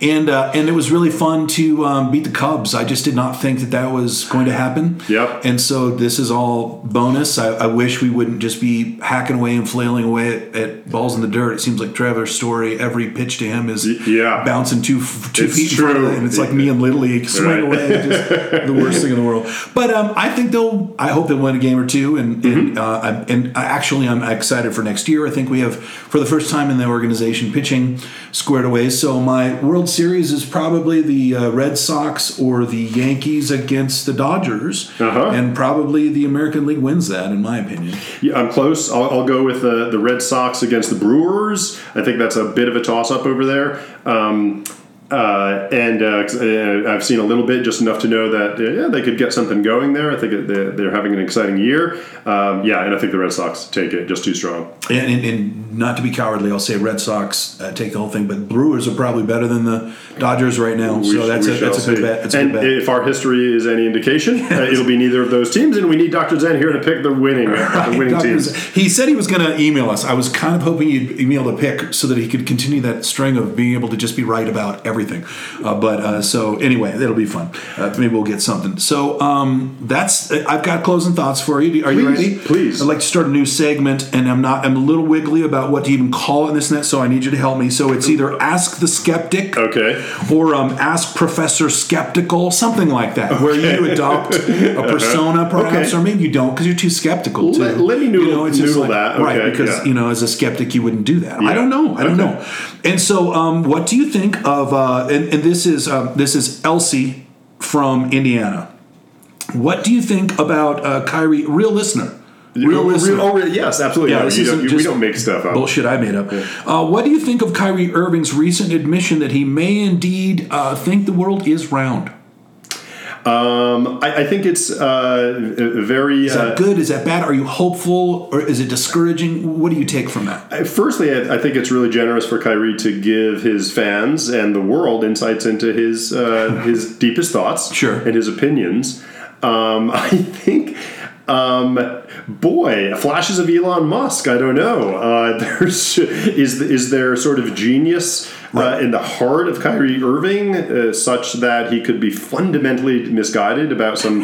And uh, and it was really fun to um, beat the Cubs. I just did not think that that was going to happen. Yep. And so this is all bonus. I, I wish we wouldn't just be hacking away and flailing away at, at balls in the dirt. It seems like Trevor Story. Every pitch to him is yeah. bouncing two two It's feet true. it, and it's like me and little league swing Right. away, just the worst thing in the world. But um, I think they'll. I hope they'll win a game or two, and Mm-hmm. and, uh, and I actually I'm excited for next year. I think we have for the first time in the organization pitching squared away. So my World Series is probably the uh, Red Sox or the Yankees against the Dodgers, Uh-huh. and probably the American League wins that, in my opinion. Yeah, I'm close. I'll, I'll go with the, the Red Sox against the Brewers. I think that's a bit of a toss up over there. Um, uh, and uh, uh, I've seen a little bit, just enough to know that uh, yeah, they could get something going there. I think they're, they're having an exciting year. Um, yeah, and I think the Red Sox take it just too strong. And, and, and not to be cowardly, I'll say Red Sox uh, take the whole thing, but Brewers are probably better than the Dodgers right now. We so sh- that's a, that's a good bet. That's and good bet. if our history is any indication, uh, it'll be neither of those teams, and we need Dr. Zen here to pick the winning, uh, the winning Dr. teams. He said he was going to email us. I was kind of hoping he'd email to pick so that he could continue that string of being able to just be right about everything. Uh, but uh, so anyway, it'll be fun. Uh, maybe we'll get something. So um, that's. I've got closing thoughts for you. Are you ready? please. I'd like to start a new segment, and I'm not. I'm a little wiggly about what to even call it in this net. So I need you to help me. So it's either Ask the Skeptic. Okay. Or um, ask Professor Skeptical, something like that, where you adopt a persona, perhaps, Okay. or maybe you don't because you're too skeptical. To, Let- let me noodle- it's just noodle that. right? Because yeah. you know, as a skeptic, you wouldn't do that. Yeah. I don't know. I don't Okay. know. And so, um, what do you think of? Uh, and, and this is um, this is Elsie from Indiana. What do you think about uh, Kyrie? Real listener. Real listener. oh, really? yes, absolutely. Yeah, No, you don't, you- we don't make stuff up. Bullshit I made up. Uh, what do you think of Kyrie Irving's recent admission that he may indeed uh, think the world is round? Um, I, I think it's uh, very. Is that uh, good? Is that bad? Are you hopeful or is it discouraging? What do you take from that? Firstly, I, I think it's really generous for Kyrie to give his fans and the world insights into his uh, his deepest thoughts, Sure. and his opinions. Um, I think, um, boy, flashes of Elon Musk. I don't know. Uh, there's is is there sort of genius uh, in the heart of Kyrie Irving, uh, such that he could be fundamentally misguided about some,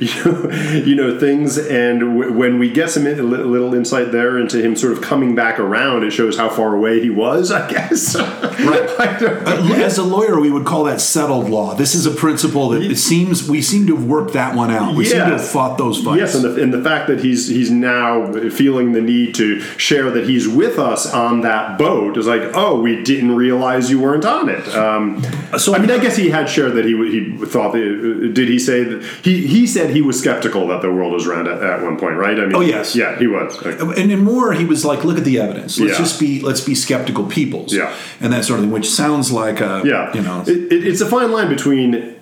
you know, you know things. And w- when we get some in- a little insight there into him sort of coming back around, it shows how far away he was. I guess. Right. I Uh, As a lawyer, we would call that settled law. This is a principle that it seems we seem to have worked that one out. We seem to have fought those fights. Yes, and the, and the fact that he's he's now feeling the need to share that he's with us on that boat is like, oh, we didn't realize you weren't on it. Um, so I mean, I guess he had shared that he he thought that. Did he say that he he said he was skeptical that the world was round at, at one point, right? I mean, Oh, yes. yeah, he was. and in more, he was like, "Look at the evidence. Let's Yeah. just be let's be skeptical peoples." Yeah. and that sort of thing, which sounds like a Yeah, you know. it, it, it's a fine line between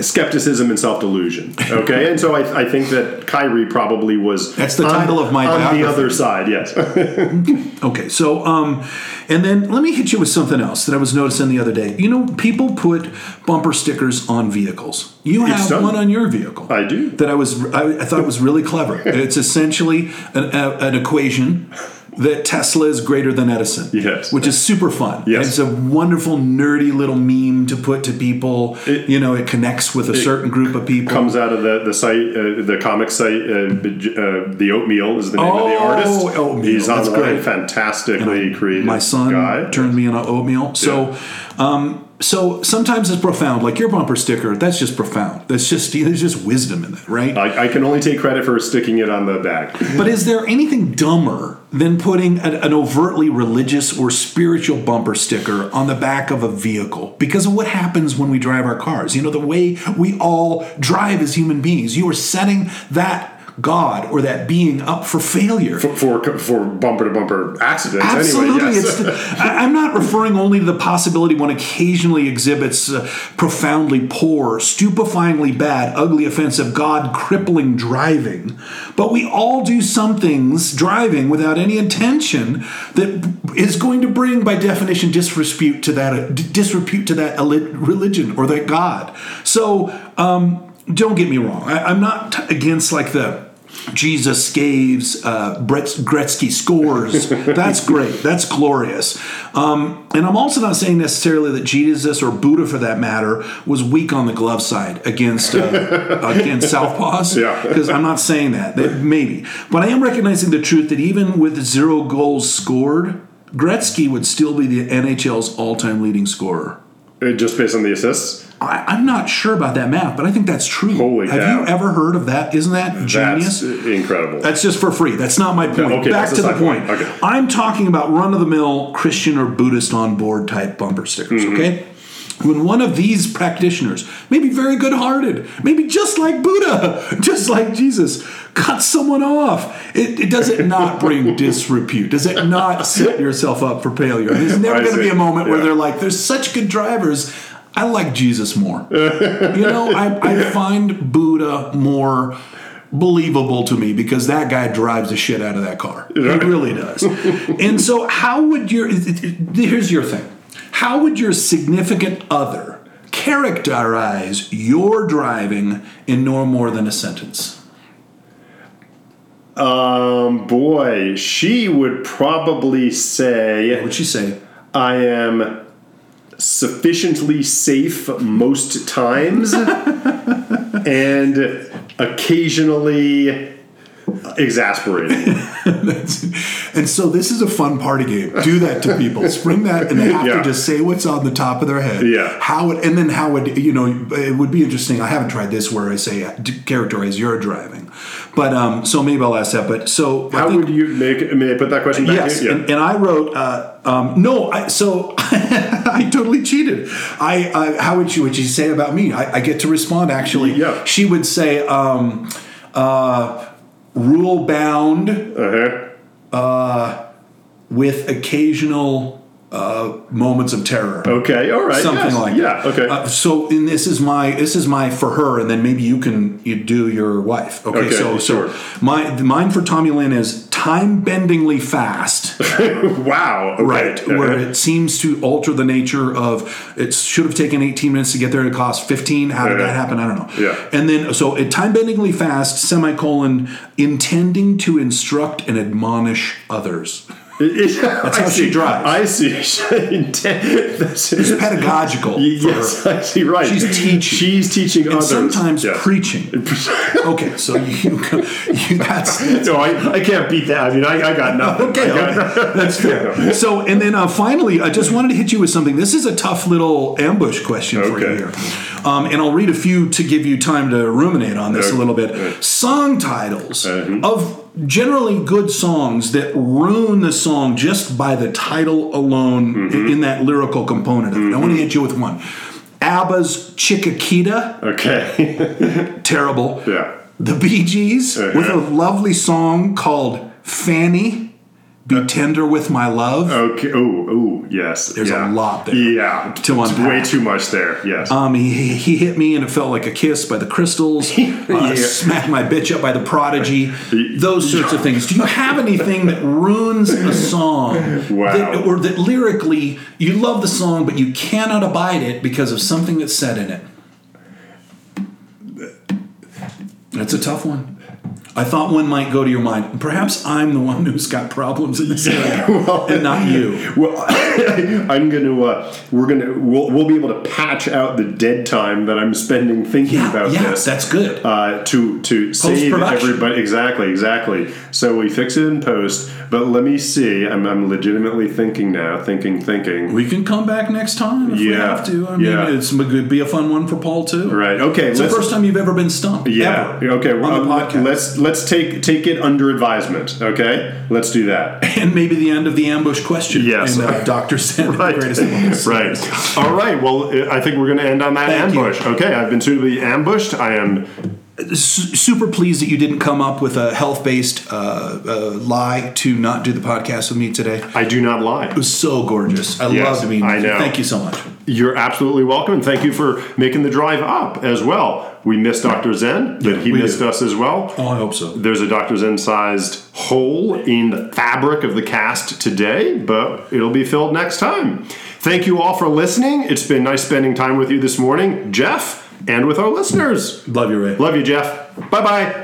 skepticism and self delusion. Okay, and so I, I think that Kyrie probably was. That's the on- title of my on the other side. Yes. Okay, so um, and then let me hit you with something else that I was noticing the other day. You know, people put bumper stickers on vehicles. You have one on your vehicle. I do. That I was I, I thought was really clever. it's essentially an, a, an equation that Tesla is greater than Edison. Yes. which is super fun. Yes. it's a wonderful nerdy little meme to put to people. It- you know, it connects with a certain group of people. comes out of the the site, uh, the comic site. Uh, uh, the Oatmeal is the name of the artist. Oh, artist. Oatmeal, He's that's online, great. fantastically creative. My son guy. turned me into oatmeal. So, um, so sometimes it's profound. Like your bumper sticker, that's just profound. That's just there's just wisdom in that, right? I, I can only take credit for sticking it on the back. But is there anything dumber than putting an, an overtly religious or spiritual bumper sticker on the back of a vehicle? Because of what happens when we drive our cars. You know, the way we all drive as human beings. You are setting that God or that being up for failure. For, for for bumper to bumper accidents. Absolutely, Anyway, yes. it's, I, I'm not referring only to the possibility one occasionally exhibits uh, profoundly poor, stupefyingly bad, ugly, offensive, God crippling driving, but we all do some things driving without any intention that is going to bring, by definition, disrepute to that uh, disrepute to that religion or that God. So um, don't get me wrong. I, I'm not t- against like the Jesus Scaves, uh, Gretzky scores. That's great. That's glorious. Um, and I'm also not saying necessarily that Jesus or Buddha, for that matter, was weak on the glove side against uh, against Southpaws. Yeah. Because I'm not saying that. That- Maybe, but I am recognizing the truth that even with zero goals scored, Gretzky would still be the NHL's all-time leading scorer. Uh, Just based on the assists. I, I'm not sure about that math, but I think that's true. Holy Have cow. you ever heard of that? Isn't that genius? That's incredible. That's just for free. That's not my point. okay, Back to the point. point. Okay. I'm talking about run of the mill Christian or Buddhist on board type bumper stickers, Mm-hmm. okay? When one of these practitioners, maybe very good hearted, maybe just like Buddha, just like Jesus, cuts someone off, it, it does it not bring disrepute? Does it not set yourself up for failure? There's never going to be a moment where they're like, there's such good drivers. I like Jesus more. you know, I, I find Buddha more believable to me because that guy drives the shit out of that car. He really does. and so, how would your here's your thing? How would your significant other characterize your driving in no more than a sentence? um, boy, she would probably say, What'd she say? I am sufficiently safe most times and occasionally exasperating. and so this is a fun party game. Do that to people. Spring that, and they have Yeah. to just say what's on the top of their head. Yeah. How it, and then how would you know? It would be interesting. I haven't tried this where I say uh, d- characterize your driving, but um. So maybe I'll ask that. But so How think- would you make? May I put that question back Yes, you? and, and I wrote. Uh, um, no, I, so I totally cheated. I uh, how would you would you say about me? I, I get to respond. Actually, Yeah. She would say, um, uh, "Rule bound Uh-huh. uh, with occasional uh, moments of terror." Okay, all right. Something yes. like yeah. that. Okay. Uh, so, and this is my this is my for her, and then maybe you can you do your wife. Okay. Okay, so sure. so my mine for Tommy Lynn is time bendingly fast. wow. Okay. Right, where it seems to alter the nature of it should have taken 18 minutes to get there, it cost 15. How did Yeah. that happen? I don't know. Yeah. And then, so it time bendingly fast, semicolon, intending to instruct and admonish others. That's how she drives. I see. That's It's pedagogical. Yes. I see. Right. She's teaching. She's teaching And others. sometimes Yeah. preaching. Okay, so you, you that's, that's No, I, I can't beat that. I mean, I, I got nothing. Okay, got- okay. that's fair. So, and then uh, finally, I just wanted to hit you with something. This is a tough little ambush question for you here, um, and I'll read a few to give you time to ruminate on this a little bit. Song titles Uh-huh. of generally good songs that ruin the song just by the title alone Mm-hmm. in that lyrical component of it. I want to hit you with one. ABBA's Chiquita, Okay. terrible. yeah. The Bee Gees Uh-huh. with a lovely song called Fanny, Be Tender with My Love. Okay. Oh, oh, yes. There's yeah. a lot there Yeah. to It's unpack. way too much there. Yes. Um, he, he hit me and it felt like a kiss by the Crystals. Uh, Smacked my bitch up by the Prodigy. Those sorts of things. Do you have anything that ruins a song, Wow. that, or that lyrically you love the song but you cannot abide it because of something that's said in it? That's a tough one. I thought one might go to your mind. Perhaps I'm the one who's got problems in this area, well, and not you. Well, I'm gonna. Uh, we're gonna. We'll, we'll be able to patch out the dead time that I'm spending thinking Yeah, about yeah, this. that's good. Uh, to to save everybody. Exactly. Exactly. So we fix it in post. But let me see. I'm, I'm legitimately thinking now. Thinking. Thinking. We can come back next time if we have to. I mean, yeah. it's could be a fun one for Paul too. Right. Okay. It's the first time you've ever been stumped. Yeah. ever, Okay. On well, the uh, podcast. let's let's take take it under advisement. Okay. Let's do that. and maybe the end of the ambush question. Yes. Uh, Doctor the Right. greatest of all right. All right. Well, I think we're going to end on that Thank you. ambush. Okay. I've been suitably ambushed. I am. Super pleased that you didn't come up with a health-based uh, uh, lie to not do the podcast with me today. I do not lie. It was so gorgeous. I Yes, loved being I know. Thank you so much. You're absolutely welcome, and thank you for making the drive up as well. We missed Dr. Zen, but he missed did. us as well. Oh, I hope so. There's a Dr. Zen sized hole in the fabric of the cast today, but it'll be filled next time. Thank you all for listening. It's been nice spending time with you this morning, Jeff, and with our listeners. Love you, Ray. Love you, Jeff. Bye bye.